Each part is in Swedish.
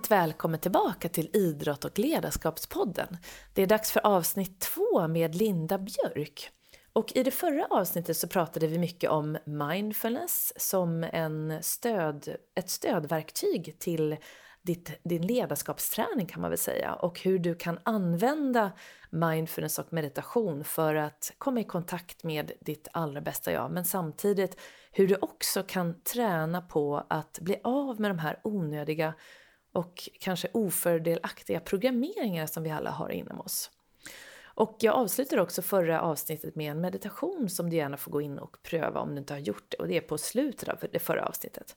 Varmt välkommen tillbaka till Idrott och ledarskapspodden. Det är dags för avsnitt två med Linda Björk. Och i det förra avsnittet så pratade vi mycket om mindfulness som en stöd, ett stödverktyg till ditt, din ledarskapsträning kan man väl säga och hur du kan använda mindfulness och meditation för att komma i kontakt med ditt allra bästa jag men samtidigt hur du också kan träna på att bli av med de här onödiga och kanske ofördelaktiga programmeringar som vi alla har inom oss. Och jag avslutar också förra avsnittet med en meditation som du gärna får gå in och pröva om du inte har gjort det och det är på slutet av det förra avsnittet.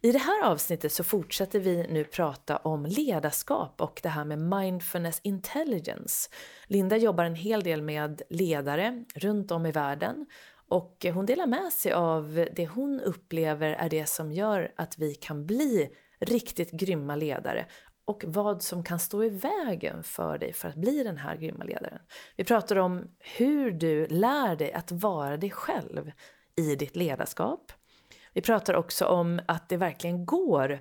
I det här avsnittet så fortsätter vi nu prata om ledarskap och det här med mindfulness intelligence. Linda jobbar en hel del med ledare runt om i världen och hon delar med sig av det hon upplever är det som gör att vi kan bli riktigt grymma ledare och vad som kan stå i vägen för dig för att bli den här grymma ledaren. Vi pratar om hur du lär dig att vara dig själv i ditt ledarskap. Vi pratar också om att det verkligen går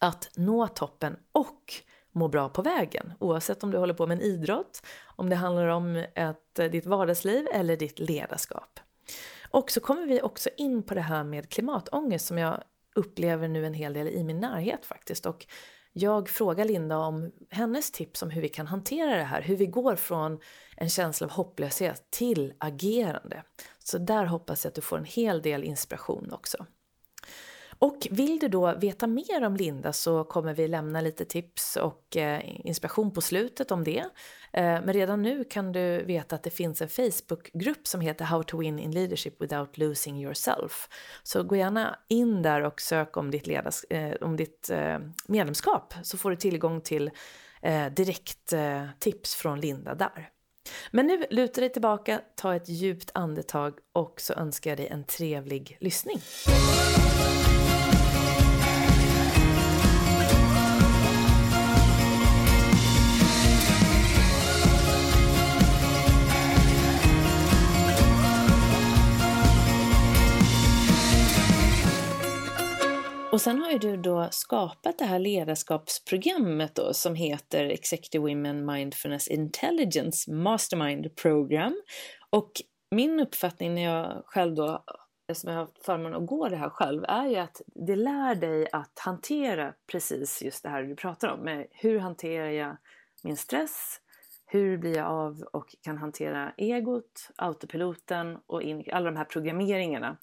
att nå toppen och må bra på vägen. Oavsett om du håller på med en idrott, om det handlar om ett, ditt vardagsliv eller ditt ledarskap. Och så kommer vi också in på det här med klimatångest som jag upplever nu en hel del i min närhet faktiskt. Och jag frågar Linda om hennes tips om hur vi kan hantera det här, hur vi går från en känsla av hopplöshet till agerande. Så där hoppas jag att du får en hel del inspiration också. Och vill du då veta mer om Linda så kommer vi lämna lite tips och eh, inspiration på slutet om det. Eh, men redan nu kan du veta att det finns en Facebookgrupp som heter How to win in leadership without losing yourself. Så gå gärna in där och sök om ditt, ledars, eh, om ditt eh, medlemskap så får du tillgång till direkt tips från Linda där. Men nu luta dig tillbaka, ta ett djupt andetag och så önskar jag dig en trevlig lyssning. Och sen har ju du då skapat det här ledarskapsprogrammet då som heter Executive Women Mindfulness Intelligence Mastermind Program. Och min uppfattning när jag själv då, som jag har haft förmånen att gå det här själv, är ju att det lär dig att hantera precis just det här du pratar om. Med hur hanterar jag min stress? Hur blir jag av och kan hantera egot, autopiloten och in, alla de här programmeringarna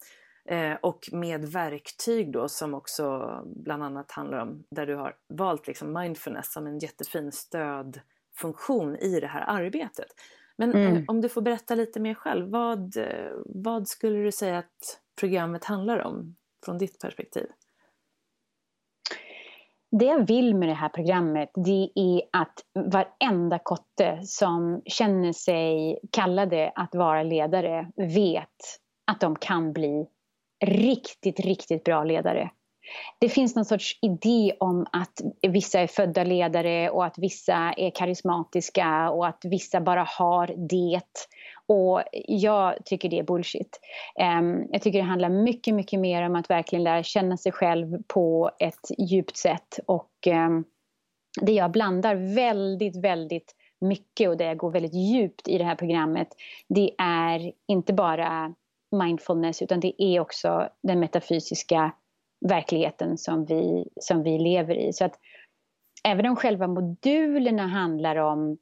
och med verktyg då som också bland annat handlar om där du har valt liksom mindfulness som en jättefin stödfunktion i det här arbetet. Men eh, mm. om du får berätta lite mer själv, vad, eh, vad skulle du säga att programmet handlar om från ditt perspektiv? Det jag vill med det här programmet det är att varenda kotte som känner sig kallade att vara ledare vet att de kan bli riktigt, riktigt bra ledare. Det finns någon sorts idé om att vissa är födda ledare och att vissa är karismatiska och att vissa bara har det. Och jag tycker det är bullshit. Ehm, jag tycker det handlar mycket, mycket mer om att verkligen lära känna sig själv på ett djupt sätt. Och ehm, det jag blandar väldigt, väldigt mycket och det jag går väldigt djupt i det här programmet det är inte bara mindfulness utan det är också den metafysiska verkligheten som vi, som vi lever i. Så att även om själva modulerna handlar om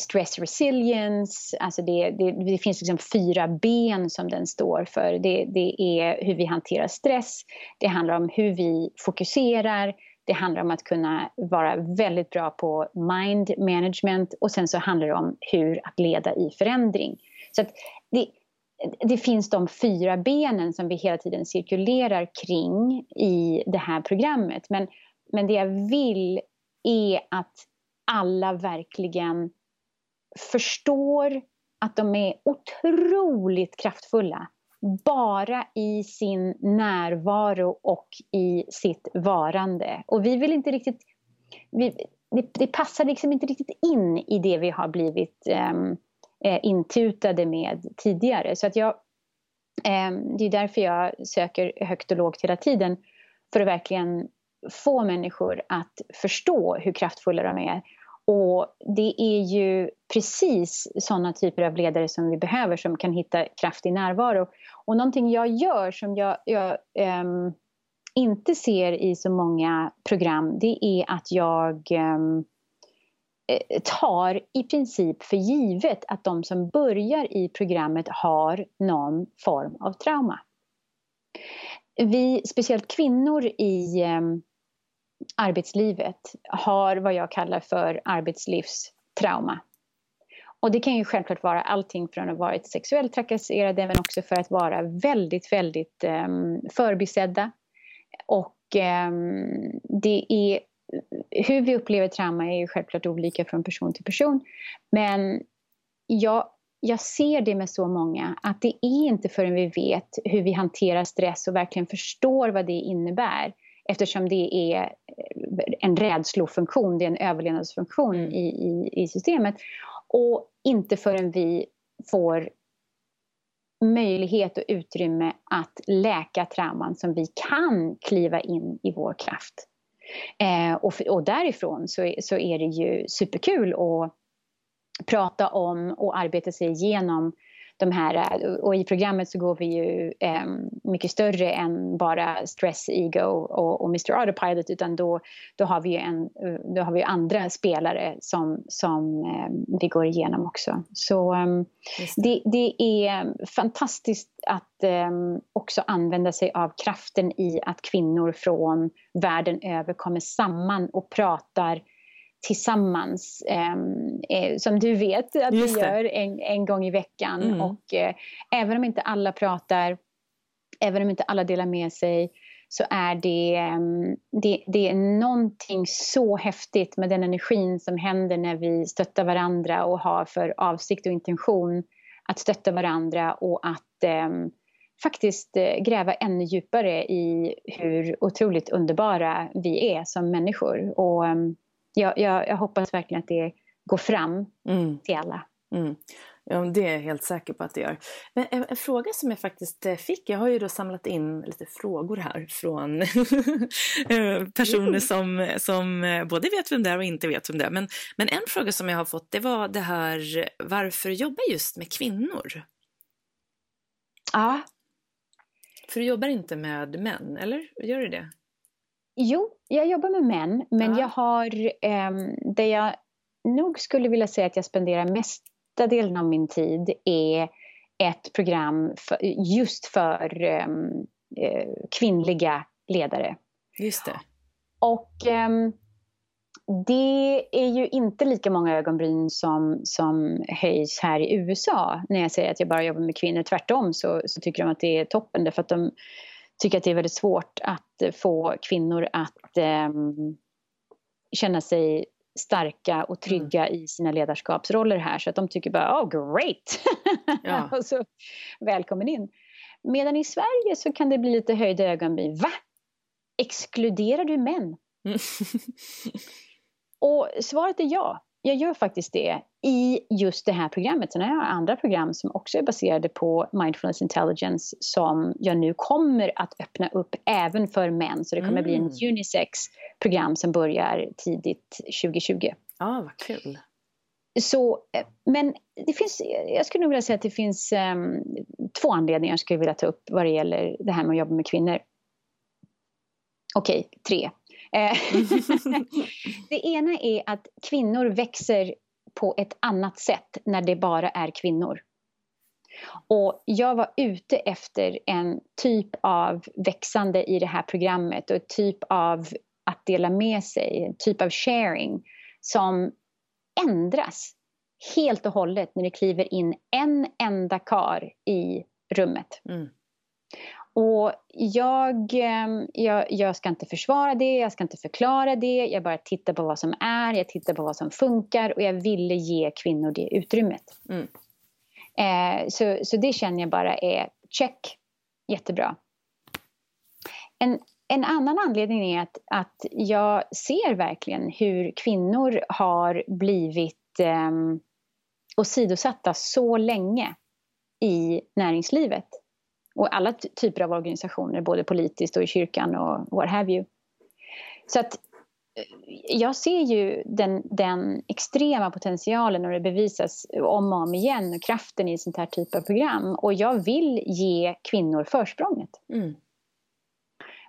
stress resilience, alltså det, det, det finns liksom fyra ben som den står för. Det, det är hur vi hanterar stress, det handlar om hur vi fokuserar, det handlar om att kunna vara väldigt bra på mind management och sen så handlar det om hur att leda i förändring. Så att det, det finns de fyra benen som vi hela tiden cirkulerar kring i det här programmet. Men, men det jag vill är att alla verkligen förstår att de är otroligt kraftfulla bara i sin närvaro och i sitt varande. Och vi vill inte riktigt... Vi, det, det, passar liksom inte riktigt in i det vi har blivit um, eh, intutade med tidigare. Så att jag, eh, det är därför jag söker högt och lågt hela tiden. För att verkligen få människor att förstå hur kraftfulla de är. Och det är ju precis sådana typer av ledare som vi behöver som kan hitta kraft i närvaro. Och någonting jag gör som jag, jag um, inte ser i så många program det är att jag um, Eh, tar i princip för givet att de som börjar i programmet har någon form av trauma. Vi, speciellt kvinnor i eh, arbetslivet har vad jag kallar för arbetslivstrauma. Och det kan ju självklart vara allting från att ha varit sexuellt trakasserade men också för att vara väldigt, väldigt eh, förbisedda. Och eh, det är, hur vi upplever trauma är ju självklart olika från person till person. Men jag, jag ser det med så många att det är inte förrän vi vet hur vi hanterar stress och verkligen förstår vad det innebär eftersom det är eh, en rädslofunktion, det är en överlevnadsfunktion mm. i, i, i systemet. Och inte förrän vi får möjlighet och utrymme att läka trauman som vi kan kliva in i vår kraft. Eh, och, och därifrån så, så är det ju superkul att prata om och arbeta sig igenom de här, och i programmet så går vi ju eh, mycket större än bara Stress, Ego och, och Mr Autopilot utan då, då, har vi ju en, då har vi andra spelare som, som eh, vi går igenom också. Så eh, det. Det, är fantastiskt att ehm, också använda sig av kraften i att kvinnor från världen över kommer samman och pratar tillsammans, ehm, eh, som du vet att vi gör en, en gång i veckan. Mm. Och eh, även om inte alla pratar, även om inte alla delar med sig, så är det, ehm, det, det är någonting så häftigt med den energin som händer när vi stöttar varandra och har för avsikt och intention att stötta varandra och att eh, faktiskt gräva ännu djupare i hur otroligt underbara vi är som människor. Och ehm, jag, jag, jag hoppas verkligen att det går fram mm. till alla. Mm. Ja, det är jag helt säker på att det gör. Men en, en, fråga som jag faktiskt eh, fick, jag har ju då samlat in lite frågor här från eh, personer som, som eh, både vet vem det är och inte vet vem det är. Men, men en fråga som jag har fått det var det här varför jobba just med kvinnor? Ja. För du jobbar inte med män, eller gör du det? Jo, jag jobbar med män, men ja. jag har eh, det jag nog skulle vilja säga att jag spenderar mesta delen av min tid är ett program för, just för ehm, eh, kvinnliga ledare. Just det. Och eh, det är ju inte lika många ögonbryn som, som höjs här i USA när jag säger att jag bara jobbar med kvinnor. Tvärtom så, så tycker de att det är toppen därför att de tycker att det är väldigt svårt att få kvinnor att eh, känna sig starka och trygga mm. i sina ledarskapsroller här. Så att de tycker bara, oh great! Ja. och så välkommen in. Medan i Sverige så kan det bli lite höjda ögonbryn. Va? Exkluderar du män? Mm. och svaret är ja jag gör faktiskt det i just det här programmet. Sen har jag andra program som också är baserade på mindfulness intelligence som jag nu kommer att öppna upp även för män. Så det kommer mm. bli en mm. unisex-program som börjar tidigt 2020. Ja, ah, vad kul. Så, eh, men det finns, jag skulle nog vilja säga att det finns um, två anledningar jag skulle vilja ta upp vad det gäller det här med att jobba med kvinnor. Okej, okay, tre. Eh, det ena är att kvinnor växer på ett annat sätt när det bara är kvinnor. Och jag var ute efter en typ av växande i det här programmet och en typ av att dela med sig, en typ av sharing som ändras helt och hållet när det kliver in en enda kar i rummet. Mm. Och jag, ehm, jag, jag, ska inte försvara det, jag ska inte förklara det, jag bara tittar på vad som är, jag tittar på vad som funkar och jag ville ge kvinnor det utrymmet. Mm. Eh, så, så det känner jag bara är check, jättebra. En, en annan anledning är att, att jag ser verkligen hur kvinnor har blivit eh, åsidosatta så länge i näringslivet och alla typer av organisationer, både politiskt och i kyrkan och what have you. Så att jag ser ju den, den, extrema potentialen och det bevisas om och om igen och kraften i sånt här typ av program. Och jag vill ge kvinnor försprånget. Mm.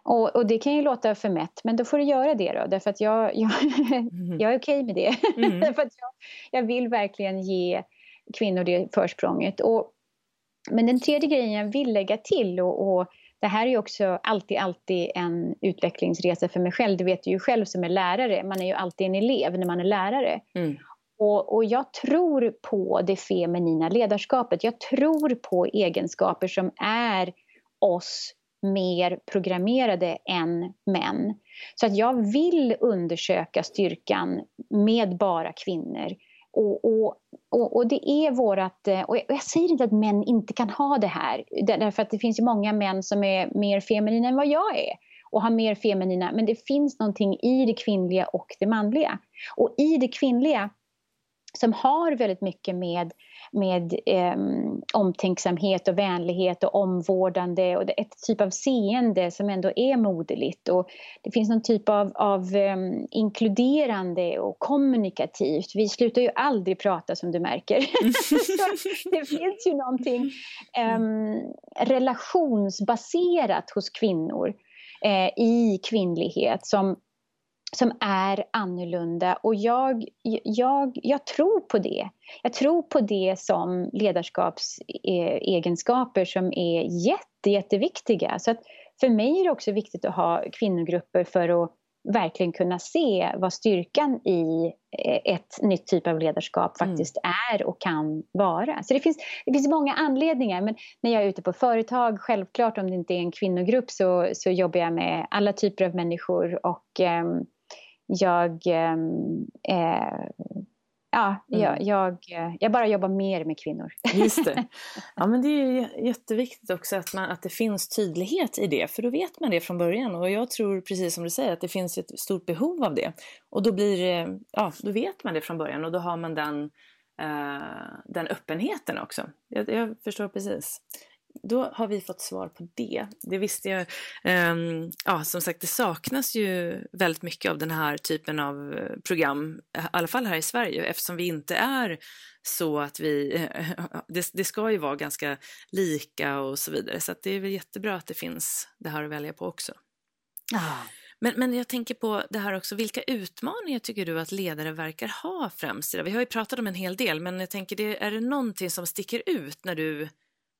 Och, och, det kan ju låta för mätt, men då får du göra det då. Därför att jag, jag, mm. jag är okej okay med det. Mm. därför att jag, jag vill verkligen ge kvinnor det försprånget. Och, men den tredje grejen jag vill lägga till och, och det här är ju också alltid, alltid en utvecklingsresa för mig själv. Det vet du ju själv som är lärare. Man är ju alltid en elev när man är lärare. Mm. Och, och, jag tror på det feminina ledarskapet. Jag tror på egenskaper som är oss mer programmerade än män. Så att jag vill undersöka styrkan med bara kvinnor. Och, och, och, och, det är vårat... Eh, och jag säger inte att män inte kan ha det här. Därför att det finns ju många män som är mer feminina än vad jag är. Och har mer feminina. Men det finns någonting i det kvinnliga och det manliga. Och i det kvinnliga som har väldigt mycket med med eh, omtänksamhet och vänlighet och omvårdande och ett typ av seende som ändå är moderligt. Och det finns någon typ av, av eh, inkluderande och kommunikativt. Vi slutar ju aldrig prata som du märker. det finns ju någonting eh, relationsbaserat hos kvinnor eh, i kvinnlighet som som är annorlunda och jag, jag, jag tror på det. Jag tror på det som ledarskapsegenskaper som är jätte, jätteviktiga. Så att för mig är det också viktigt att ha kvinnogrupper för att verkligen kunna se vad styrkan i eh, ett nytt typ av ledarskap mm. faktiskt mm. är och kan vara. Så det finns, det finns många anledningar men när jag är ute på företag, självklart om det inte är en kvinnogrupp så, så jobbar jag med alla typer av människor och um, jag, ehm, eh, ja, mm. jag, jag, jag, bara jobbar mer med kvinnor. Just det. Ja, men det är jätteviktigt också att, man, att det finns tydlighet i det, för då vet man det från början. Och jag tror, precis som du säger, att det finns ett stort behov av det. Och då, blir ja, då vet man det från början och då har man den, uh, den öppenheten också. Jag, jag förstår precis då har vi fått svar på det. Det visste jag. Um, ja, som sagt, det saknas ju väldigt mycket av den här typen av eh, program, i alla fall här i Sverige, eftersom vi inte är så att vi... Det, det ska ju vara ganska lika och så vidare, så det är väl jättebra att det finns det här att välja på också. Ah. Men, men jag tänker på det här också, vilka utmaningar tycker du att ledare verkar ha främst? Vi har ju pratat om en hel del, men jag tänker, det, är det någonting som sticker ut när du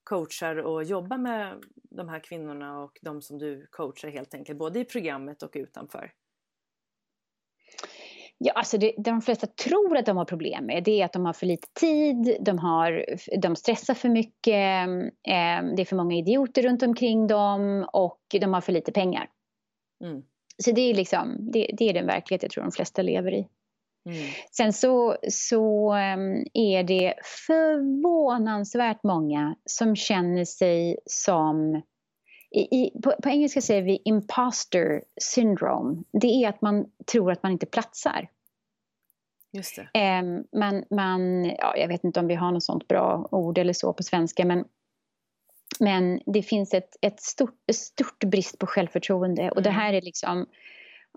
coachar och jobbar med de här kvinnorna och de som du coachar helt enkelt, både i programmet och utanför? Ja, alltså det, de flesta tror att de har problem med det är att de har för lite tid, de, har, de stressar för mycket, eh, det är för många idioter runt omkring dem och de har för lite pengar. Mm. Så det är, liksom, det, det, är den verklighet jag tror de flesta lever i. Mm. Sen så, så um, är det förvånansvärt många som känner sig som i, på, på, engelska säger vi imposter syndrome. Det är att man tror att man inte platsar. Just det. Um, man, man, ja, jag vet inte om vi har något sånt bra ord eller så på svenska men, men det finns ett, ett stort, stort brist på självförtroende och mm. det här är liksom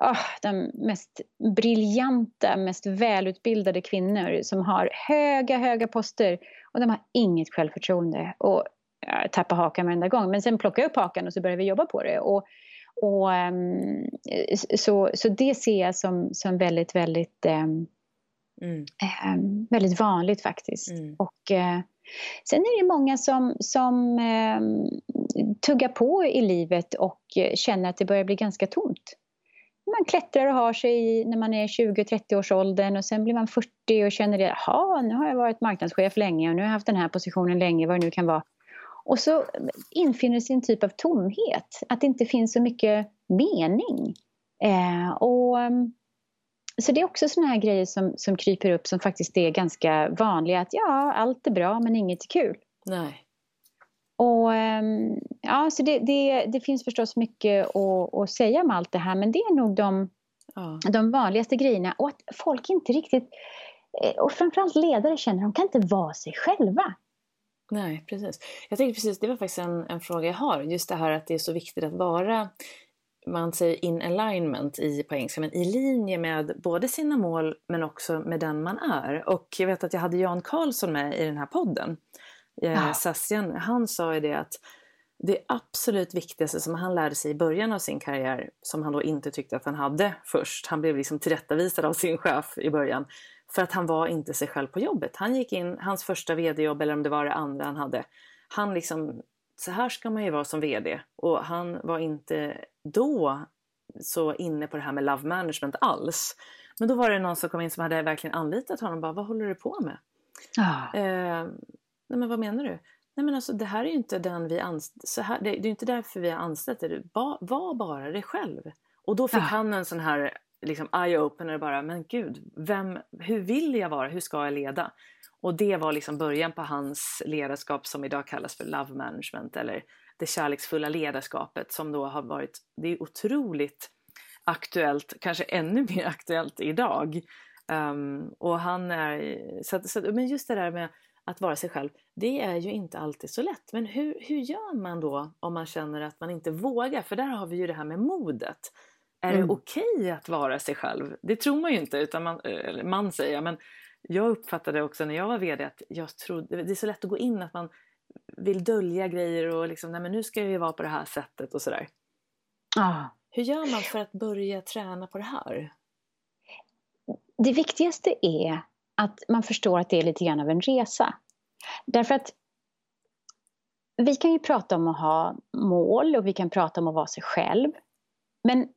oh, de mest briljanta, mest välutbildade kvinnor som har höga, höga poster och de har inget självförtroende. Och jag tappar hakan varenda gång, men sen plockar jag upp hakan och så börjar vi jobba på det. Och, och, um, så, så det ser jag som, som väldigt, väldigt, um, mm. um, väldigt vanligt faktiskt. Mm. Och, uh, sen är det många som, som tuggar på i livet och känner att det börjar bli ganska tomt man klättrar och har sig när man är 20-30 års åldern och sen blir man 40 och känner det, jaha, nu har jag varit marknadschef länge och nu har jag haft den här positionen länge, vad det nu kan vara. Och så infinner sig en typ av tomhet, att det inte finns så mycket mening. Eh, och, mm, så det är också sådana här grejer som, som kryper upp som faktiskt är ganska vanliga, att ja, allt är bra men inget är kul. Nej. Och, ehm, ja, så det, det, det, finns förstås mycket att, att, säga om allt det här men det är nog de, ja. de vanligaste grejerna. Och att folk inte riktigt, eh, och framförallt ledare känner att de kan inte vara sig själva. Nej, precis. Jag tänkte precis, det var faktiskt en, en fråga jag har, just det här att det är så viktigt att vara man säger in alignment i, på engelska, men i linje med både sina mål men också med den man är. Och jag vet att jag hade Jan Karlsson med i den här podden, eh. Sassian, han sa ju det att det absolut viktigaste som han lärde sig i början av sin karriär, som han då inte tyckte att han hade först, han blev liksom tillrättavisad av sin chef i början, för att han var inte sig själv på jobbet. Han gick in, hans första vd-jobb eller om det var det andra han hade, han liksom, så här ska man ju vara som vd. Och han var inte då så inne på det här med love management alls. Men då var det någon som kom in som hade verkligen anlitat honom och bara, vad håller du på med? Ah. Eh, nej men vad menar du? Nej men alltså det här är ju inte den vi anställt, det, det är ju inte därför vi har anställt dig, ba, var bara dig själv. Och då fick ah. han en sån här liksom eye-opener bara, men gud, vem, hur vill jag vara, hur ska jag leda? Och det var liksom början på hans ledarskap som idag kallas för love management eller det kärleksfulla ledarskapet som då har varit, det är otroligt aktuellt, kanske ännu mer aktuellt idag. Um, och han är, så, så, men just det där med att vara sig själv, det är ju inte alltid så lätt. Men hur, hur gör man då om man känner att man inte vågar? För där har vi ju det här med modet. Är mm. det okej okay att vara sig själv? Det tror man ju inte, utan man, man säger, men jag uppfattade också när jag var VD att jag trodde, det är så lätt att gå in att man vill dölja grejer och liksom, nej men nu ska jag vara på det här sättet och sådär. Ah. Hur gör man för att börja träna på det här? Det viktigaste är att man förstår att det är lite grann av en resa. Därför att vi kan ju prata om att ha mål och vi kan prata om att vara sig själv. Men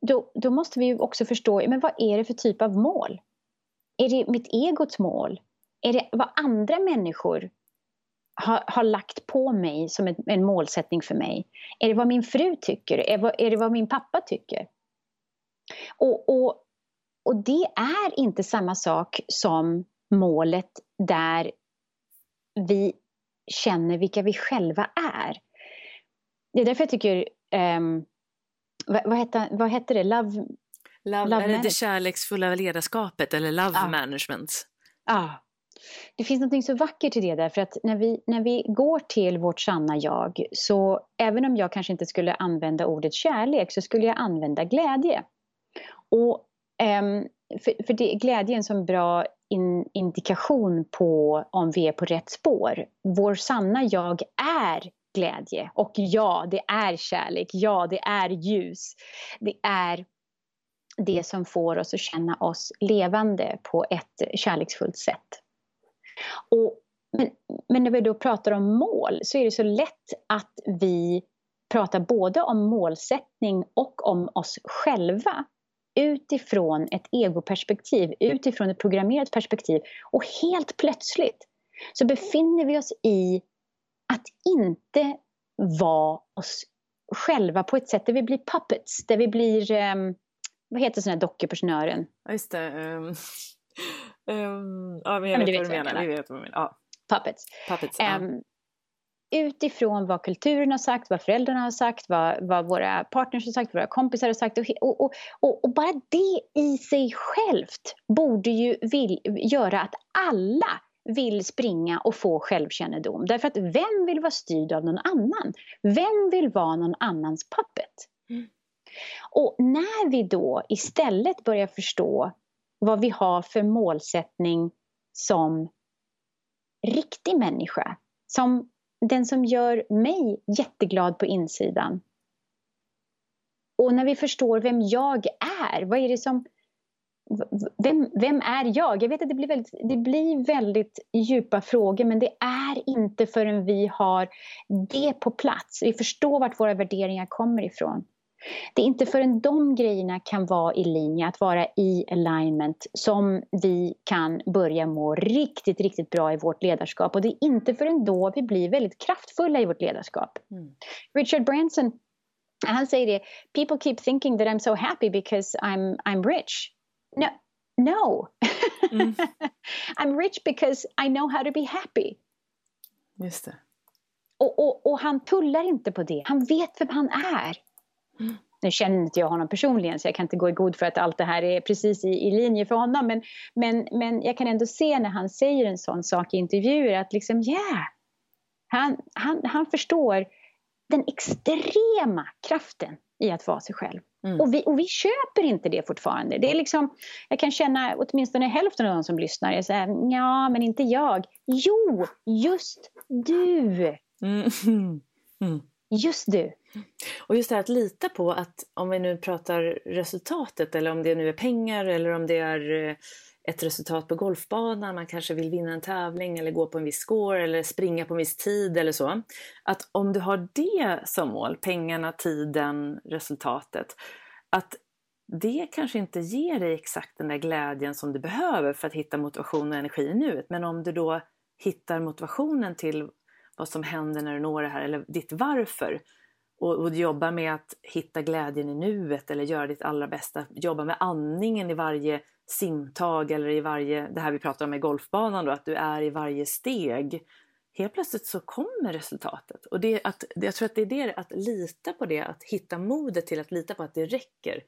då, då måste vi ju också förstå, men vad är det för typ av mål? Är det mitt egots mål? Är det vad andra människor har, har lagt på mig som en, en, målsättning för mig? Är det vad min fru tycker? Är, är det vad min pappa tycker? Och, och, och det är inte samma sak som målet där vi känner vilka vi själva är. Det är därför jag tycker, um, vad, vad, heter, vad heter det, Love Love, love eller det kärleksfulla ledarskapet eller love ja. management. Ja. Det finns något så vackert i det därför att när vi, när vi går till vårt sanna jag så även om jag kanske inte skulle använda ordet kärlek så skulle jag använda glädje. Och Ehm, för, för det, glädje är en sån bra in, indikation på om vi är på rätt spår. Vår sanna jag är glädje och ja, det är kärlek, ja, det är ljus. Det är det som får oss att känna oss levande på ett kärleksfullt sätt. Och, men, men när vi då pratar om mål så är det så lätt att vi pratar både om målsättning och om oss själva utifrån ett egoperspektiv, utifrån ett programmerat perspektiv. Och helt plötsligt så befinner vi oss i att inte vara oss själva på ett sätt där vi blir puppets, där vi blir um, vad heter sådana dockor på snören? Ja, just det. Um, um, ja, men jag ja, vet, vad du menar. Vi vet vad du menar. Ja. Puppets. Puppets ja. Utifrån vad kulturen har sagt, vad föräldrarna har sagt, vad, vad våra partners har sagt, vad våra kompisar har sagt. Och, och, och, och bara det i sig självt borde ju vill, göra att alla vill springa och få självkännedom. Därför att vem vill vara styrd av någon annan? Vem vill vara någon annans puppet? Mm. Och när vi då istället börjar förstå vad vi har för målsättning som riktig människa, som den som gör mig jätteglad på insidan. Och när vi förstår vem jag är, vad är det som vem, vem är jag? Jag vet att det blir, väldigt, det blir väldigt djupa frågor men det är inte förrän vi har det på plats, vi förstår vart våra värderingar kommer ifrån, det är inte förrän de grejerna kan vara i linje, att vara i alignment, som vi kan börja må riktigt, riktigt bra i vårt ledarskap. Och det är inte förrän då vi blir väldigt kraftfulla i vårt ledarskap. Mm. Richard Branson, han säger det, people keep thinking that I'm so happy because I'm, I'm rich. No, no. Mm. I'm rich because I know how to be happy. Just det. Och, och, och han tullar inte på det. Han vet vem han är. Nu känner inte jag honom personligen så jag kan inte gå i god för att allt det här är precis i, i linje för honom. Men, men, men jag kan ändå se när han säger en sån sak i intervjuer att liksom yeah, han, han, han förstår den extrema kraften i att vara sig själv. Mm. Och, vi, och vi köper inte det fortfarande. Det är liksom, jag kan känna åtminstone hälften av de som lyssnar är så här, ja men inte jag. Jo, just du! Mm. Mm. Just du. Och just det här att lita på att om vi nu pratar resultatet eller om det nu är pengar eller om det är eh, ett resultat på golfbanan, man kanske vill vinna en tävling eller gå på en viss score eller springa på en viss tid eller så. Att om du har det som mål, pengarna, tiden, resultatet, att det kanske inte ger dig exakt den där glädjen som du behöver för att hitta motivation och energi i nuet. Men om du då hittar motivationen till vad som händer när du når det här eller ditt varför och, och jobba med att hitta glädjen i nuet eller göra ditt allra bästa. Jobba med andningen i varje simtag eller i varje, det här vi pratar om i golfbanan då, att du är i varje steg. Helt plötsligt så kommer resultatet. Och det, att, jag tror att det är det, att lita på det, att hitta modet till att lita på att det räcker.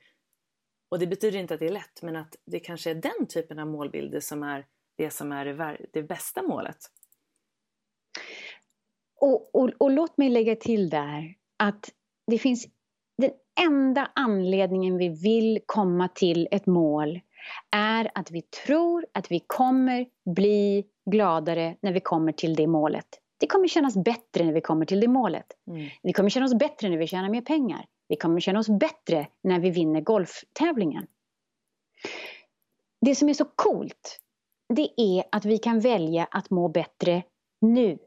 Och det betyder inte att det är lätt, men att det kanske är den typen av målbilder som är det som är det, det bästa målet. Och, och, och låt mig lägga till där att det finns den enda anledningen vi vill komma till ett mål är att vi tror att vi kommer bli gladare när vi kommer till det målet. Det kommer kännas bättre när vi kommer till det målet. Mm. Vi kommer känna oss bättre när vi tjänar mer pengar. Vi kommer känna oss bättre när vi vinner golftävlingen. Det som är så coolt, det är att vi kan välja att må bättre nu.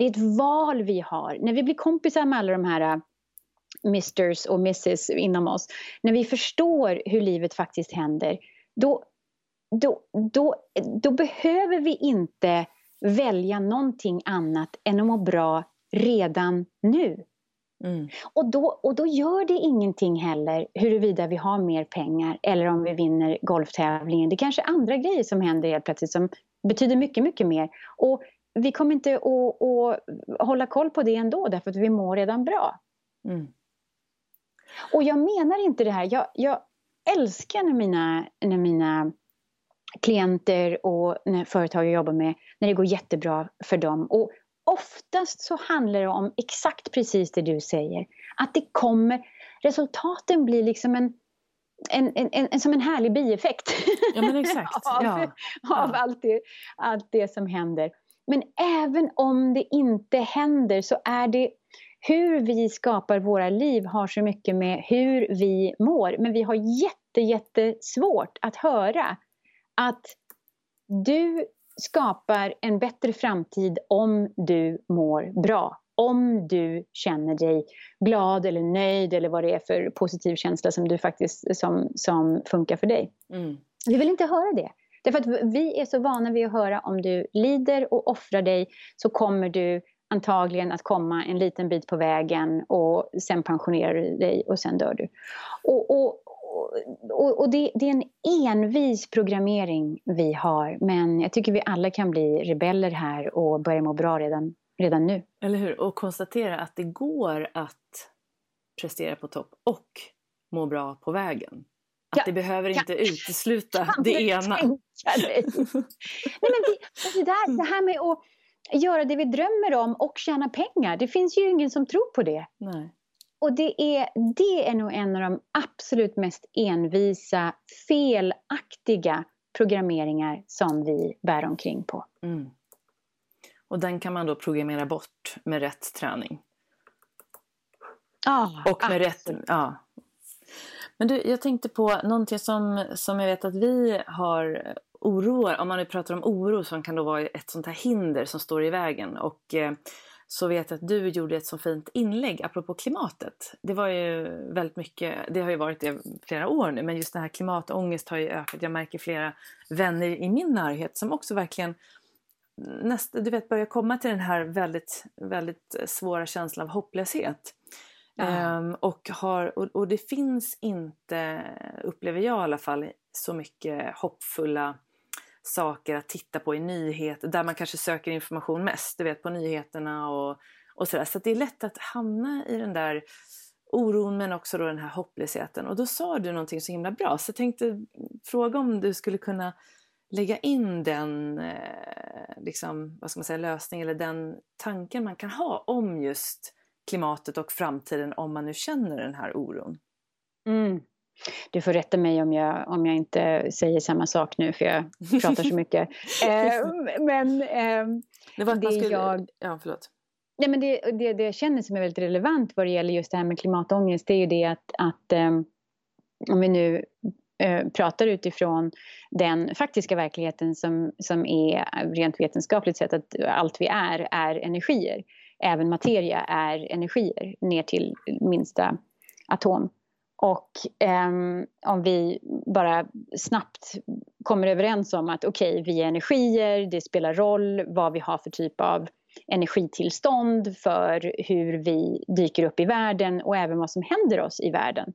Det är ett val vi har. När vi blir kompisar med alla de här äh, misters och misses inom oss, när vi förstår hur livet faktiskt händer, då, då, då, då behöver vi inte välja någonting annat än att må bra redan nu. Mm. Och, då, och då gör det ingenting heller huruvida vi har mer pengar eller om vi vinner golftävlingen. Det är kanske är andra grejer som händer helt plötsligt som betyder mycket, mycket mer. Och vi kommer inte att, att hålla koll på det ändå därför att vi mår redan bra. Mm. Och jag menar inte det här, jag, jag älskar när mina, när mina klienter och när företag jag jobbar med, när det går jättebra för dem. Och oftast så handlar det om exakt precis det du säger. Att det kommer, resultaten blir liksom en, en, en, en, som en härlig bieffekt. Ja, men exakt. av, ja. av allt, det, allt det som händer. Men även om det inte händer så är det hur vi skapar våra liv har så mycket med hur vi mår. Men vi har jätte, jättesvårt att höra att du skapar en bättre framtid om du mår bra. Om du känner dig glad eller nöjd eller vad det är för positiv känsla som, du faktiskt, som, som funkar för dig. Mm. Vi vill inte höra det. Därför att vi är så vana vid att höra om du lider och offrar dig så kommer du antagligen att komma en liten bit på vägen och sen pensionerar du dig och sen dör du. Och, och, och, och det, det, är en envis programmering vi har men jag tycker vi alla kan bli rebeller här och börja må bra redan, redan nu. Eller hur? Och konstatera att det går att prestera på topp och må bra på vägen. Att ja, det behöver inte kan, utesluta kan det ena. Nej, men det, det, där, det här med att göra det vi drömmer om och tjäna pengar, det finns ju ingen som tror på det. Nej. Och det är, det är nog en av de absolut mest envisa, felaktiga programmeringar som vi bär omkring på. Mm. Och den kan man då programmera bort med rätt träning. Ah, och med rätt, ja, men du, jag tänkte på någonting som, som jag vet att vi har oroar, om man nu pratar om oro som kan då vara ett sånt här hinder som står i vägen. Och eh, så vet jag att du gjorde ett så fint inlägg apropå klimatet. Det var ju väldigt mycket, det har ju varit det flera år nu, men just den här klimatångest har ju ökat. Jag märker flera vänner i min närhet som också verkligen näst, du vet, börjar komma till den här väldigt, väldigt svåra känslan av hopplöshet. Um, och, har, och, och, det finns inte, upplever jag i alla fall, så mycket hoppfulla saker att titta på i nyheter där man kanske söker information mest, du vet på nyheterna och, och sådär. Så det är lätt att hamna i den där oron men också då den här hopplösheten. Och då sa du någonting så himla bra så jag tänkte fråga om du skulle kunna lägga in den eh, liksom, vad ska man säga, lösning eller den tanken man kan ha om just klimatet och framtiden om man nu känner den här oron? Mm. Du får rätta mig om jag, om jag inte säger samma sak nu för jag pratar så mycket. eh, men eh, det, var det skulle... jag... Ja, förlåt. Nej, men det, det, det jag känner som är väldigt relevant vad det gäller just det här med klimatångest det är ju det att, att eh, om vi nu eh, pratar utifrån den faktiska verkligheten som, som är rent vetenskapligt sett att allt vi är, är energier. Även materia är energier ner till minsta atom. Och eh, om vi bara snabbt kommer överens om att okej, okay, vi är energier, det spelar roll vad vi har för typ av energitillstånd för hur vi dyker upp i världen och även vad som händer oss i världen.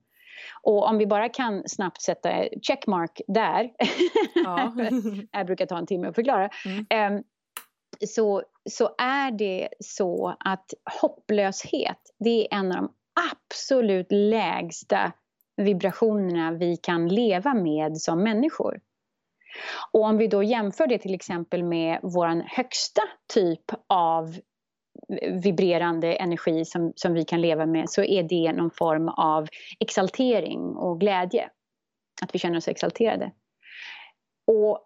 Och om vi bara kan snabbt sätta checkmark där, ja. det brukar ta en timme att förklara, mm så, så är det så att hopplöshet, det är en av de absolut lägsta vibrationerna vi kan leva med som människor. Och om vi då jämför det till exempel med vår högsta typ av vibrerande energi som, som vi kan leva med så är det någon form av exaltering och glädje. Att vi känner oss exalterade. Och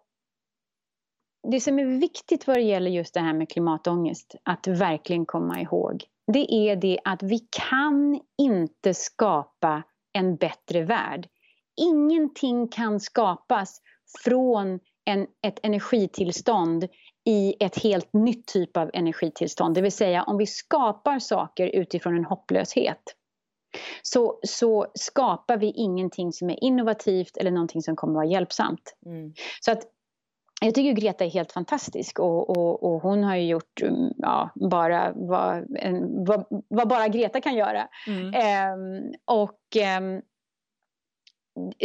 det som är viktigt vad det gäller just det här med klimatångest att verkligen komma ihåg det är det att vi kan inte skapa en bättre värld. Ingenting kan skapas från en, ett energitillstånd i ett helt nytt typ av energitillstånd. Det vill säga om vi skapar saker utifrån en hopplöshet så, så skapar vi ingenting som är innovativt eller någonting som kommer att vara hjälpsamt. Mm. Så att jag tycker Greta är helt fantastisk och, och, och hon har ju gjort mm, ja, bara vad, vad, vad, bara Greta kan göra. Mm. Ehm, och ehm,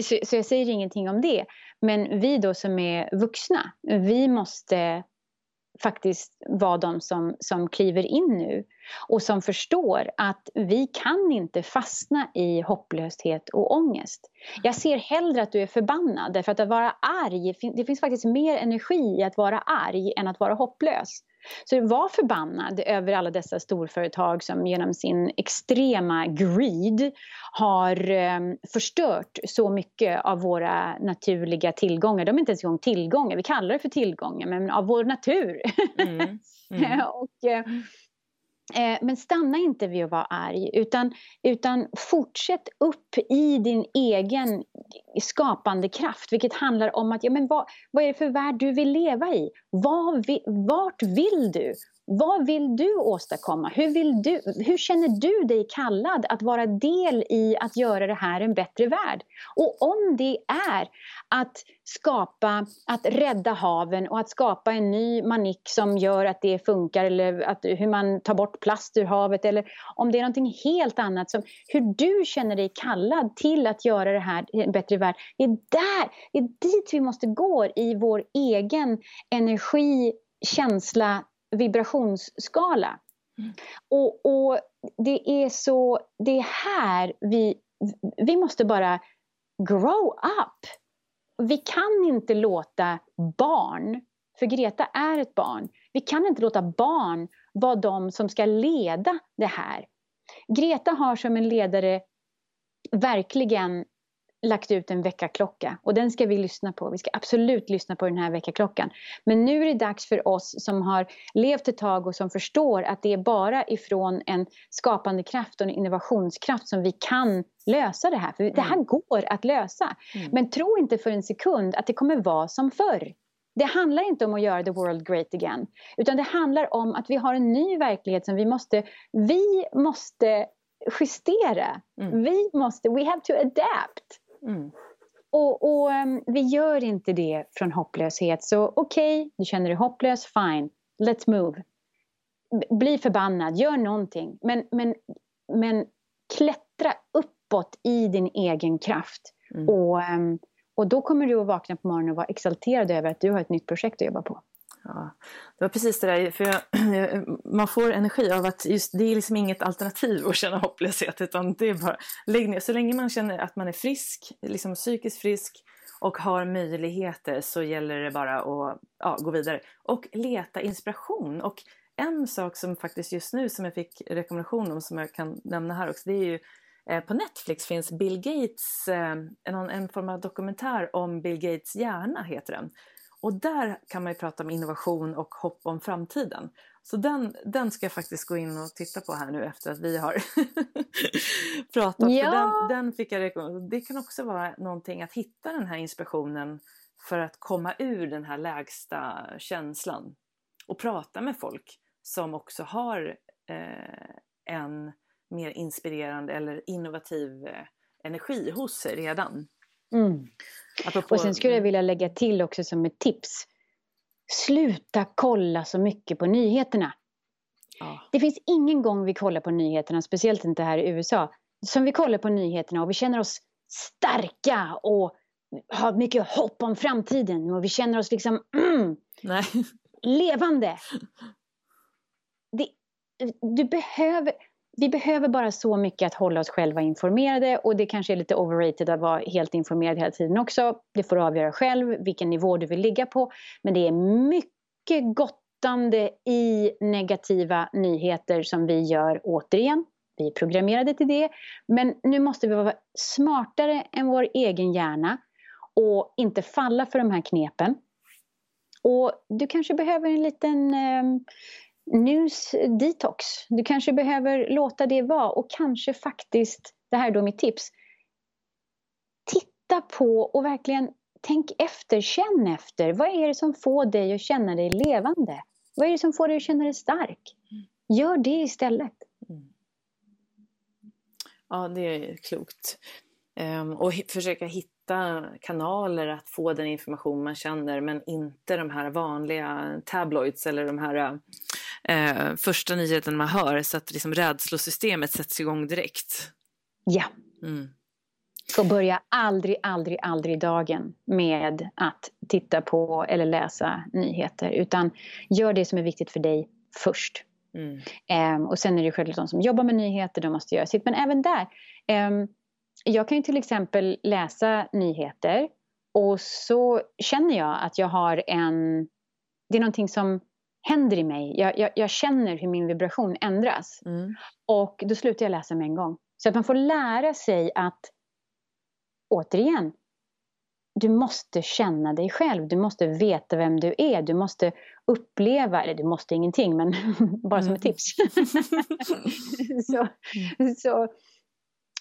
så, så, jag säger ingenting om det. Men vi då som är vuxna, vi måste faktiskt vara de som, som kliver in nu och som förstår att vi kan inte fastna i hopplöshet och ångest. Jag ser hellre att du är förbannad därför att att vara arg, det finns faktiskt mer energi i att vara arg än att vara hopplös. Så var förbannad över alla dessa storföretag som genom sin extrema greed har eh, förstört så mycket av våra naturliga tillgångar. De är inte ens en gång tillgångar, vi kallar det för tillgångar, men av vår natur. Mm. Mm. och, Eh, Eh, men stanna inte vid att vara arg utan, utan fortsätt upp i din egen skapande kraft. Vilket handlar om att, ja men vad, vad är det för värld du vill leva i? Vad, vart vill du? Vad vill du åstadkomma? Hur, vill du, hur känner du dig kallad att vara del i att göra det här en bättre värld? Och om det är att skapa, att rädda haven och att skapa en ny manik som gör att det funkar eller att, hur man tar bort plast ur havet eller om det är någonting helt annat som hur du känner dig kallad till att göra det här en bättre värld. Det är där, det är dit vi måste gå i vår egen energi, känsla, vibrationsskala. Mm. Och, och, det är så, det är här vi, vi måste bara grow up. Vi kan inte låta barn, för Greta är ett barn, vi kan inte låta barn vara de som ska leda det här. Greta har som en ledare verkligen lagt ut en väckarklocka och den ska vi lyssna på. Vi ska absolut lyssna på den här väckarklockan. Men nu är det dags för oss som har levt ett tag och som förstår att det är bara ifrån en skapande kraft och en innovationskraft som vi kan lösa det här. För det här mm. går att lösa. Mm. Men tro inte för en sekund att det kommer vara som förr. Det handlar inte om att göra the world great again. Utan det handlar om att vi har en ny verklighet som vi måste, vi måste justera. Mm. Vi måste, we have to adapt. Mm. Och, och um, vi gör inte det från hopplöshet. Så okej, okay, du känner dig hopplös, fine. Let's move. Bli förbannad, gör någonting. Men, men, men klättra uppåt i din egen kraft. Mm. Och, um, och då kommer du att vakna på morgonen och vara exalterad över att du har ett nytt projekt att jobba på. Ja, det var precis det där, för jag, man får energi av att just det är liksom inget alternativ att känna hopplöshet utan det är bara lägg ner. Så länge man känner att man är frisk, liksom psykiskt frisk och har möjligheter så gäller det bara att ja, gå vidare och leta inspiration och En sak som faktiskt just nu som jag fick rekommendation om som jag kan nämna här också, det är ju eh, på Netflix finns Bill Gates, eh, en, en form av dokumentär om Bill Gates hjärna heter den. Och där kan man ju prata om innovation och hopp om framtiden. Så den, den ska jag faktiskt gå in och titta på här nu efter att vi har pratat. Ja. För den, den fick jag rekommendera. Det kan också vara någonting att hitta den här inspirationen för att komma ur den här lägsta känslan. Och prata med folk som också har eh, en mer inspirerande eller innovativ eh, energi hos sig redan. Mm. Apropå... Och sen skulle jag vilja lägga till också som ett tips. Sluta kolla så mycket på nyheterna. Ja. Det finns ingen gång vi kollar på nyheterna, speciellt inte här i USA, som vi kollar på nyheterna och vi känner oss starka och har mycket hopp om framtiden och vi känner oss liksom mm, levande. Det, du behöver, vi behöver bara så mycket att hålla oss själva informerade och det kanske är lite overrated att vara helt informerad hela tiden också. Det får du avgöra själv vilken nivå du vill ligga på. Men det är mycket gottande i negativa nyheter som vi gör återigen. Vi är programmerade till det. Men nu måste vi vara smartare än vår egen hjärna och inte falla för de här knepen. Och du kanske behöver en liten eh, news detox. Du kanske behöver låta det vara och kanske faktiskt, det här är då mitt tips, titta på och verkligen tänk efter, känn efter. Vad är det som får dig att känna dig levande? Vad är det som får dig att känna dig stark? Gör det istället. Mm. Ja, det är klokt. Um, och försöka hitta kanaler att få den information man känner men inte de här vanliga tabloids eller de här eh, första nyheten man hör så att liksom rädslosystemet sätts igång direkt. Ja. Mm. Och börja aldrig, aldrig, aldrig dagen med att titta på eller läsa nyheter utan gör det som är viktigt för dig först. Mm. Eh, och sen är det självklart de som jobbar med nyheter, de måste göra sitt. Men även där, eh, jag kan ju till exempel läsa nyheter och så känner jag att jag har en... Det är någonting som händer i mig. Jag, jag, jag känner hur min vibration ändras. Mm. Och då slutar jag läsa med en gång. Så att man får lära sig att, återigen, du måste känna dig själv. Du måste veta vem du är. Du måste uppleva, eller du måste ingenting, men bara som ett mm. tips. så, så,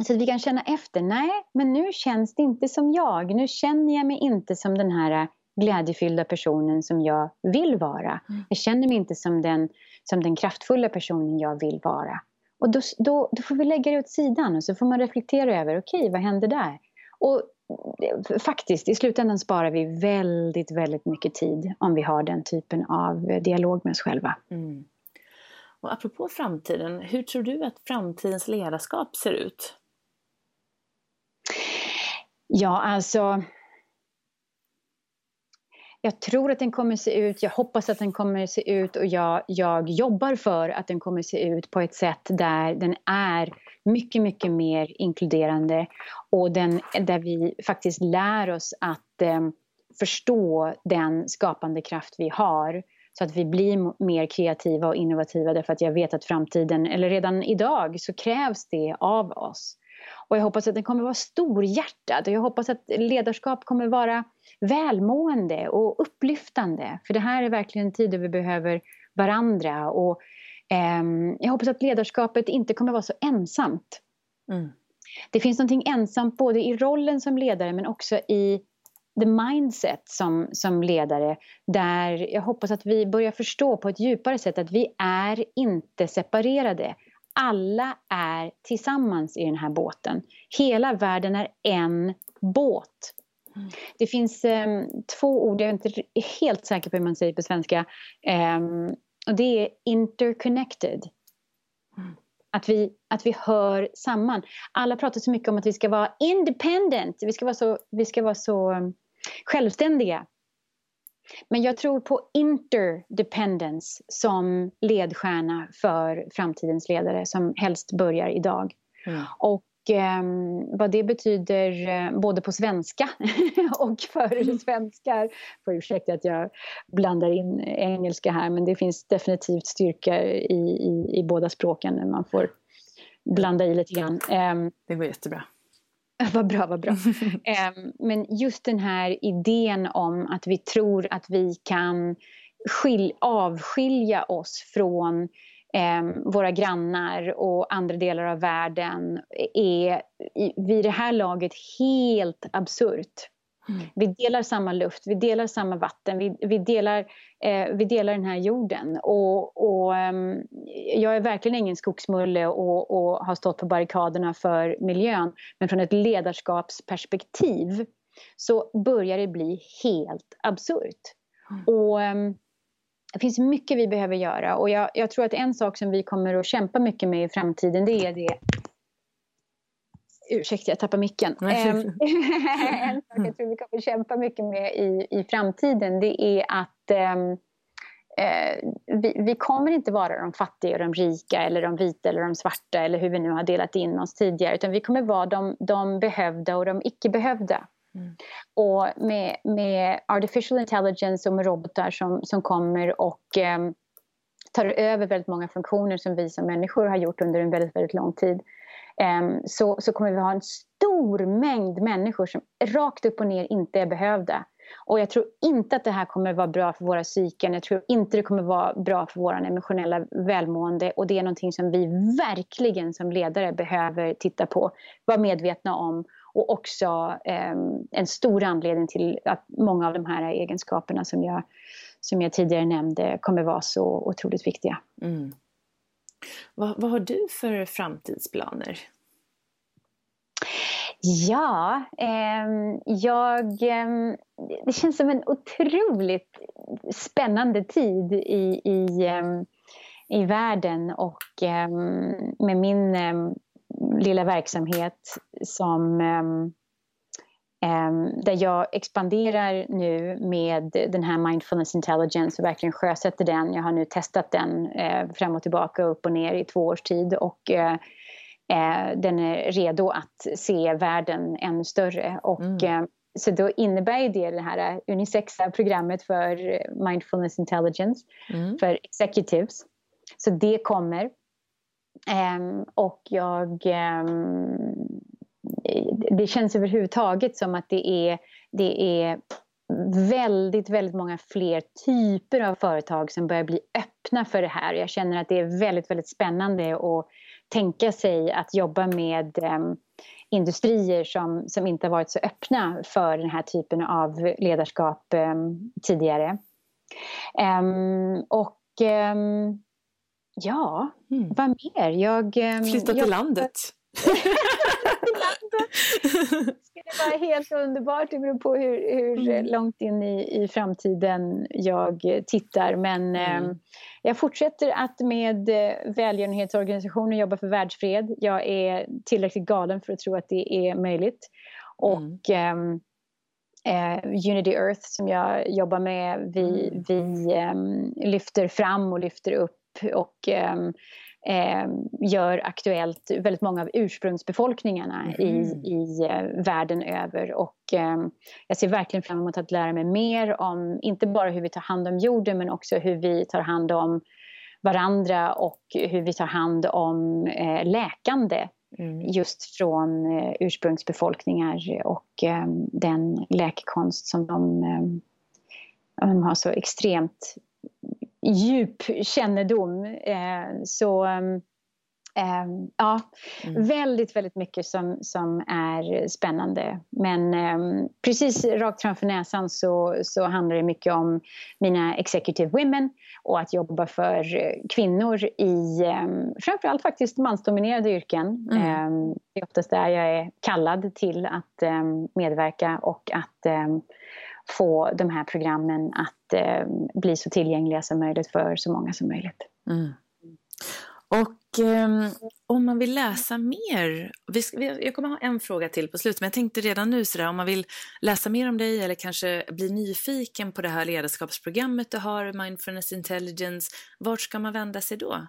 så att vi kan känna efter. Nej, men nu känns det inte som jag. Nu känner jag mig inte som den här glädjefyllda personen som jag vill vara. Mm. Jag känner mig inte som den, som den kraftfulla personen jag vill vara. Och då, då, då får vi lägga det åt sidan och så får man reflektera över, okej, okay, vad händer där? Och eh, faktiskt, i slutändan sparar vi väldigt, väldigt mycket tid om vi har den typen av dialog med oss själva. Mm. Och apropå framtiden, hur tror du att framtidens ledarskap ser ut? Ja, alltså jag tror att den kommer se ut, jag hoppas att den kommer se ut och jag, jag jobbar för att den kommer se ut på ett sätt där den är mycket, mycket mer inkluderande och den, där vi faktiskt lär oss att eh, förstå den skapande kraft vi har så att vi blir mer kreativa och innovativa därför att jag vet att framtiden, eller redan idag, så krävs det av oss. Och jag hoppas att den kommer vara storhjärtad och jag hoppas att ledarskap kommer vara välmående och upplyftande. För det här är verkligen en tid då vi behöver varandra. Och, eh, jag hoppas att ledarskapet inte kommer vara så ensamt. Mm. Det finns någonting ensamt både i rollen som ledare men också i the mindset som, som ledare där jag hoppas att vi börjar förstå på ett djupare sätt att vi är inte separerade. Alla är tillsammans i den här båten. Hela världen är en båt. Mm. Det finns eh, två ord, jag är inte helt säker på hur man säger på svenska. Eh, och det är interconnected. Mm. Att vi, att vi hör samman. Alla pratar så mycket om att vi ska vara independent. Vi ska vara så, vi ska vara så um, självständiga. Men jag tror på interdependence som ledstjärna för framtidens ledare som helst börjar idag. Mm. Och um, vad det betyder uh, både på svenska och för mm. svenskar. Får ursäkta att jag blandar in engelska här men det finns definitivt styrka i, i, i båda språken när man får blanda i lite grann. Um, det går jättebra. Vad bra, vad bra. um, men just den här idén om att vi tror att vi kan skil avskilja oss från eh, våra grannar och andra delar av världen är vid det här laget helt absurt. Mm. Vi delar samma luft, vi delar samma vatten, vi, vi, delar, eh, vi delar den här jorden. Och, och eh, jag är verkligen ingen skogsmulle och, och, har stått på barrikaderna för miljön. Men från ett ledarskapsperspektiv så börjar det bli helt absurt. Mm. Och ehm, det finns mycket vi behöver göra och jag, jag, tror att en sak som vi kommer att kämpa mycket med i framtiden det är det Ursäkta, jag tappar micken. Ehm, en sak jag tror vi kommer kämpa mycket med i, i framtiden det är att um, eh, vi, vi, kommer inte vara de fattiga och de rika eller de vita eller de svarta eller hur vi nu har delat in oss tidigare utan vi kommer vara de, de behövda och de icke behövda. Mm. Och med, med artificial intelligence och med robotar som, som kommer och eh, tar över väldigt många funktioner som vi som människor har gjort under en väldigt, väldigt lång tid. Eh, så, så kommer vi ha en stor mängd människor som rakt upp och ner inte är behövda. Och jag tror inte att det här kommer vara bra för våra psyken. Jag tror inte det kommer vara bra för vår emotionella välmående. Och det är någonting som vi verkligen som ledare behöver titta på. Vara medvetna om och också eh, en stor anledning till att många av de här egenskaperna som jag, som jag tidigare nämnde kommer vara så otroligt viktiga. Mm. Vad, vad har du för framtidsplaner? Ja, eh, jag, eh, det känns som en otroligt spännande tid i, i, eh, i världen och ehm, med min ehm, lilla verksamhet som ehm, där jag expanderar nu med den här Mindfulness Intelligence och verkligen sjösätter den. Jag har nu testat den eh, fram och tillbaka, upp och ner i två års tid och eh, eh den är redo att se världen ännu större. Och, mm. så då innebär det det här unisexa programmet för Mindfulness Intelligence mm. för executives. Så det kommer. Um, och jag... Um, det känns överhuvudtaget som att det är, det är väldigt, väldigt många fler typer av företag som börjar bli öppna för det här. Jag känner att det är väldigt, väldigt spännande att tänka sig att jobba med um, industrier som, som inte har varit så öppna för den här typen av ledarskap um, tidigare. Um, och Ja, mm. vad mer? Jag, ehm, Flytta till jag, landet. det skulle vara helt underbart. Det beror på hur, hur mm. långt in i, i framtiden jag tittar. Men mm. eh, jag fortsätter att med eh, välgörenhetsorganisationer jobba för världsfred. Jag är tillräckligt galen för att tro att det är möjligt. Och mm. eh, Unity Earth som jag jobbar med, vi, mm. vi ehm, lyfter fram och lyfter upp och eh, gör aktuellt väldigt många av ursprungsbefolkningarna mm. i, i eh, världen över. Och eh, jag ser verkligen fram emot att lära mig mer om, inte bara hur vi tar hand om jorden, men också hur vi tar hand om varandra och hur vi tar hand om eh, läkande. Mm. just från eh, ursprungsbefolkningar och eh, den läkekonst som de, eh, de har så extremt djup kännedom. Eh, så eh, ja, mm. väldigt, väldigt mycket som, som är spännande. Men eh, precis rakt framför näsan så, så handlar det mycket om mina executive women och att jobba för kvinnor i eh, framförallt faktiskt mansdominerade yrken. Mm. Eh, det är oftast där jag är kallad till att eh, medverka och att få de här programmen att eh, bli så tillgängliga som möjligt för så många som möjligt. Mm. Och eh, om man vill läsa mer, vi ska, jag kommer ha en fråga till på slutet, men jag tänkte redan nu sådär, om man vill läsa mer om dig eller kanske bli nyfiken på det här ledarskapsprogrammet du har, Mindfulness Intelligence, vart ska man vända sig då?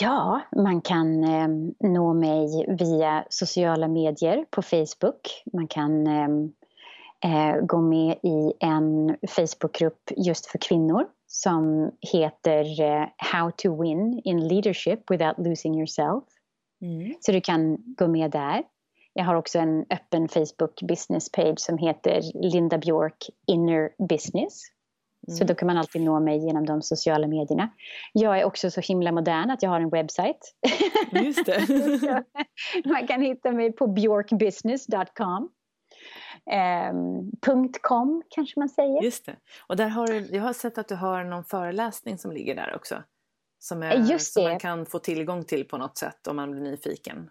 Ja, man kan eh, nå mig via sociala medier på Facebook. Man kan eh, eh, gå med i en Facebookgrupp just för kvinnor som heter eh, How to win in leadership without losing yourself. Mm. Så du kan gå med där. Jag har också en öppen Facebook business page som heter Linda Björk Inner Business. Mm. Så då kan man alltid nå mig genom de sociala medierna. Jag är också så himla modern att jag har en webbsajt. Just det. man kan hitta mig på bjorkbusiness.com. Um, .com kanske man säger. Just det. Och där har du, jag har sett att du har någon föreläsning som ligger där också. Som, är, Just som man kan få tillgång till på något sätt om man blir nyfiken.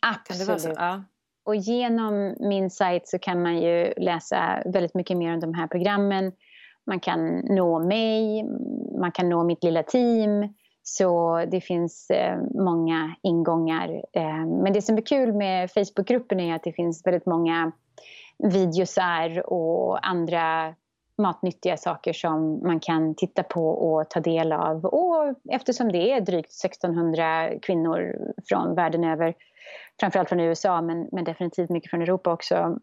Absolut. Ja. Och genom min sajt så kan man ju läsa väldigt mycket mer om de här programmen. Man kan nå mig, man kan nå mitt lilla team. Så det finns eh, många ingångar. Eh, men det som är kul med Facebookgruppen är att det finns väldigt många videosar och andra matnyttiga saker som man kan titta på och ta del av. Och eftersom det är drygt 1600 kvinnor från världen över, framförallt från USA men, men definitivt mycket från Europa också,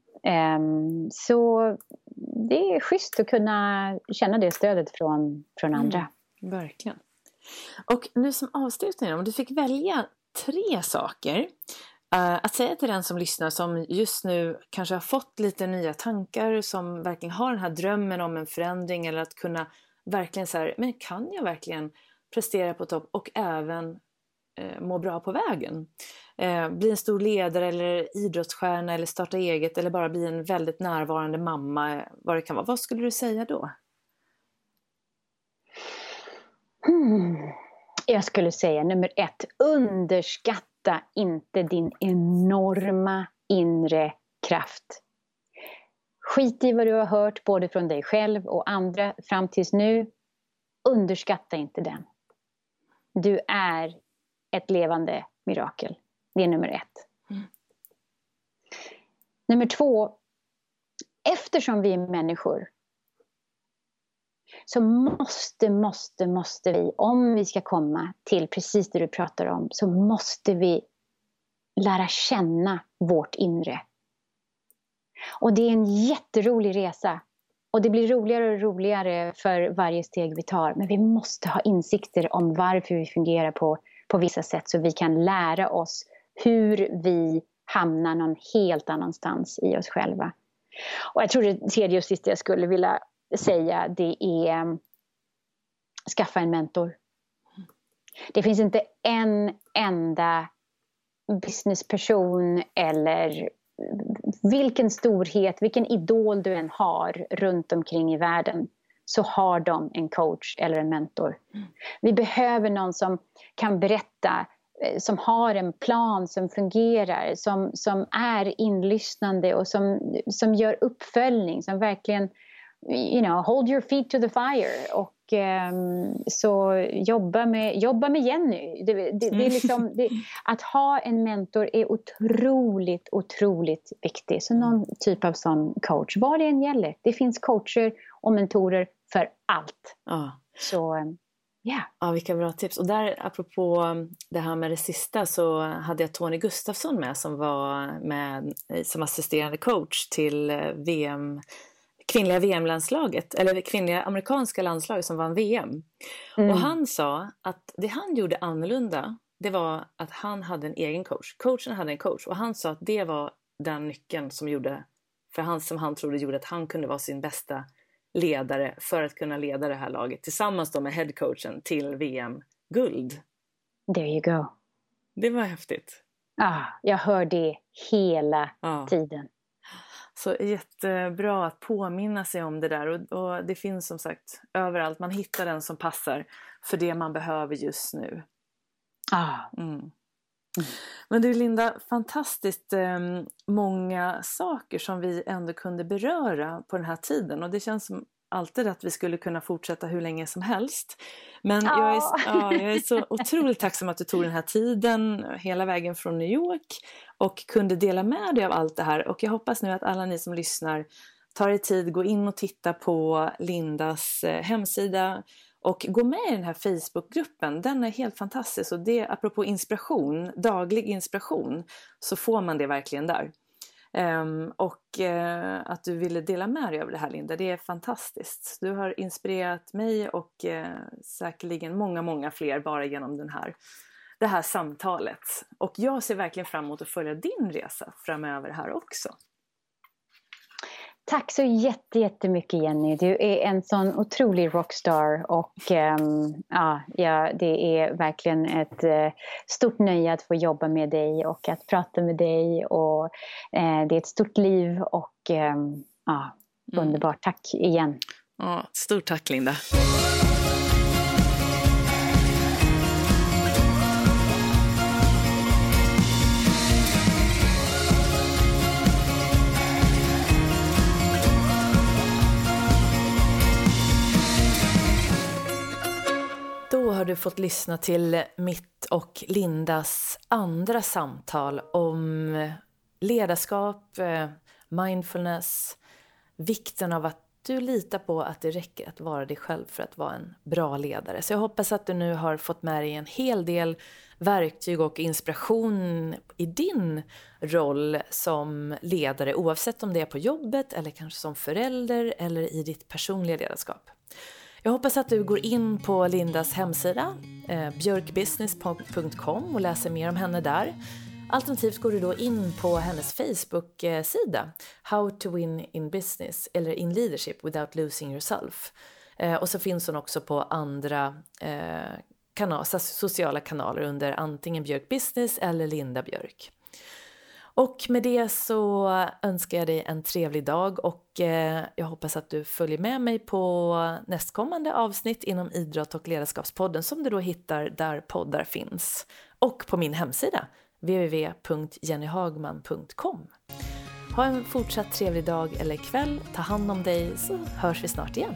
um, så det är schysst att kunna känna det stödet från, från andra. Mm, verkligen. Och nu som avslutning, om du fick välja tre saker Uh, att säga till den som lyssnar som just nu kanske har fått lite nya tankar, som verkligen har den här drömmen om en förändring eller att kunna verkligen så här, men kan jag verkligen prestera på topp och även uh, må bra på vägen? Uh, bli en stor ledare eller idrottsstjärna eller starta eget eller bara bli en väldigt närvarande mamma, vad det kan vara. Vad skulle du säga då? Hmm. Jag skulle säga nummer ett, underskatta Underskatta inte din enorma inre kraft. Skit i vad du har hört både från dig själv och andra fram tills nu. Underskatta inte den. Du är ett levande mirakel. Det är nummer ett. Mm. Nummer två. Eftersom vi är människor så måste, måste, måste vi, om vi ska komma till precis det du pratar om, så måste vi lära känna vårt inre. Och det är en jätterolig resa. Och det blir roligare och roligare för varje steg vi tar. Men vi måste ha insikter om varför vi fungerar på, på vissa sätt så vi kan lära oss hur vi hamnar någon helt annanstans i oss själva. Och jag tror det tredje och sista jag skulle vilja säga det är mm, skaffa en mentor. Det finns inte en enda businessperson eller vilken storhet, vilken idol du än har runt omkring i världen så har de en coach eller en mentor. Vi behöver någon som kan berätta, eh, som har en plan som fungerar, som, som är inlyssnande och som, som gör uppföljning, som verkligen you know, hold your feet to the fire. Och um, så jobba med, jobba med Jenny. Det, det, det är mm. liksom, det, att ha en mentor är otroligt, otroligt viktigt. Så någon typ av sån coach, vad det än gäller. Det finns coacher och mentorer för allt. Ja. Så Yeah. Ja, vilka bra tips. Och där, apropå det här med det sista, så hade jag Tony Gustafsson med som var med som assisterande coach till eh, VM kvinnliga VM-landslaget, eller kvinnliga amerikanska landslaget som vann VM. Mm. Och han sa att det han gjorde annorlunda, det var att han hade en egen coach. Coachen hade en coach och han sa att det var den nyckeln som gjorde, för han som han trodde gjorde att han kunde vara sin bästa ledare för att kunna leda det här laget tillsammans då med headcoachen till VM-guld. There you go. Det var häftigt. Ah, jag hör det hela ah. tiden. Så jättebra att påminna sig om det där och, och, det finns som sagt överallt. Man hittar den som passar för det man behöver just nu. Ah. Mm. Mm. Men du Linda, fantastiskt eh, många saker som vi ändå kunde beröra på den här tiden och det känns som alltid att vi skulle kunna fortsätta hur länge som helst. Men ja. jag, är, ja, jag är så otroligt tacksam att du tog den här tiden hela vägen från New York och kunde dela med dig av allt det här. Och jag hoppas nu att alla ni som lyssnar tar er tid, gå in och titta på Lindas eh, hemsida Och gå med i den här Facebookgruppen, den är helt fantastisk och det apropå inspiration, daglig inspiration, så får man det verkligen där. Um, och uh, att du ville dela med dig av det här Linda, det är fantastiskt. Du har inspirerat mig och uh, säkerligen många, många fler bara genom den här, det här samtalet. Och jag ser verkligen fram emot att följa din resa framöver här också. Tack så jättemycket Jenny. Du är en sån otrolig rockstar och um, ja, det är verkligen ett uh, stort nöje att få jobba med dig och att prata med dig. Och, uh, det är ett stort liv och um, ja, mm. underbart. Tack igen. Ja, stort tack Linda. Du fått lyssna till mitt och Lindas andra samtal om ledarskap, eh, mindfulness, vikten av att du litar på att det räcker att vara dig själv för att vara en bra ledare. Så jag hoppas att du nu har fått med dig en hel del verktyg och inspiration i din roll som ledare oavsett om det är på jobbet eller kanske som förälder eller i ditt personliga ledarskap. Jag hoppas att du går in på Lindas hemsida, eh, björkbusiness.com och läser mer om henne där. Alternativt går du då in på hennes Facebook-sida, How to win in business eller In leadership without losing yourself. Eh, och så finns hon också på andra eh, kanal, sociala kanaler under antingen Björk Business eller Linda Björk. Och med det så önskar jag dig en trevlig dag och eh, jag hoppas att du följer med mig på nästkommande avsnitt inom Idrott och ledarskapspodden som du då hittar där poddar finns. Och på min hemsida www.jennyhagman.com. Ha en fortsatt trevlig dag eller kväll, ta hand om dig så hörs vi snart igen.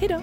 Hejdå!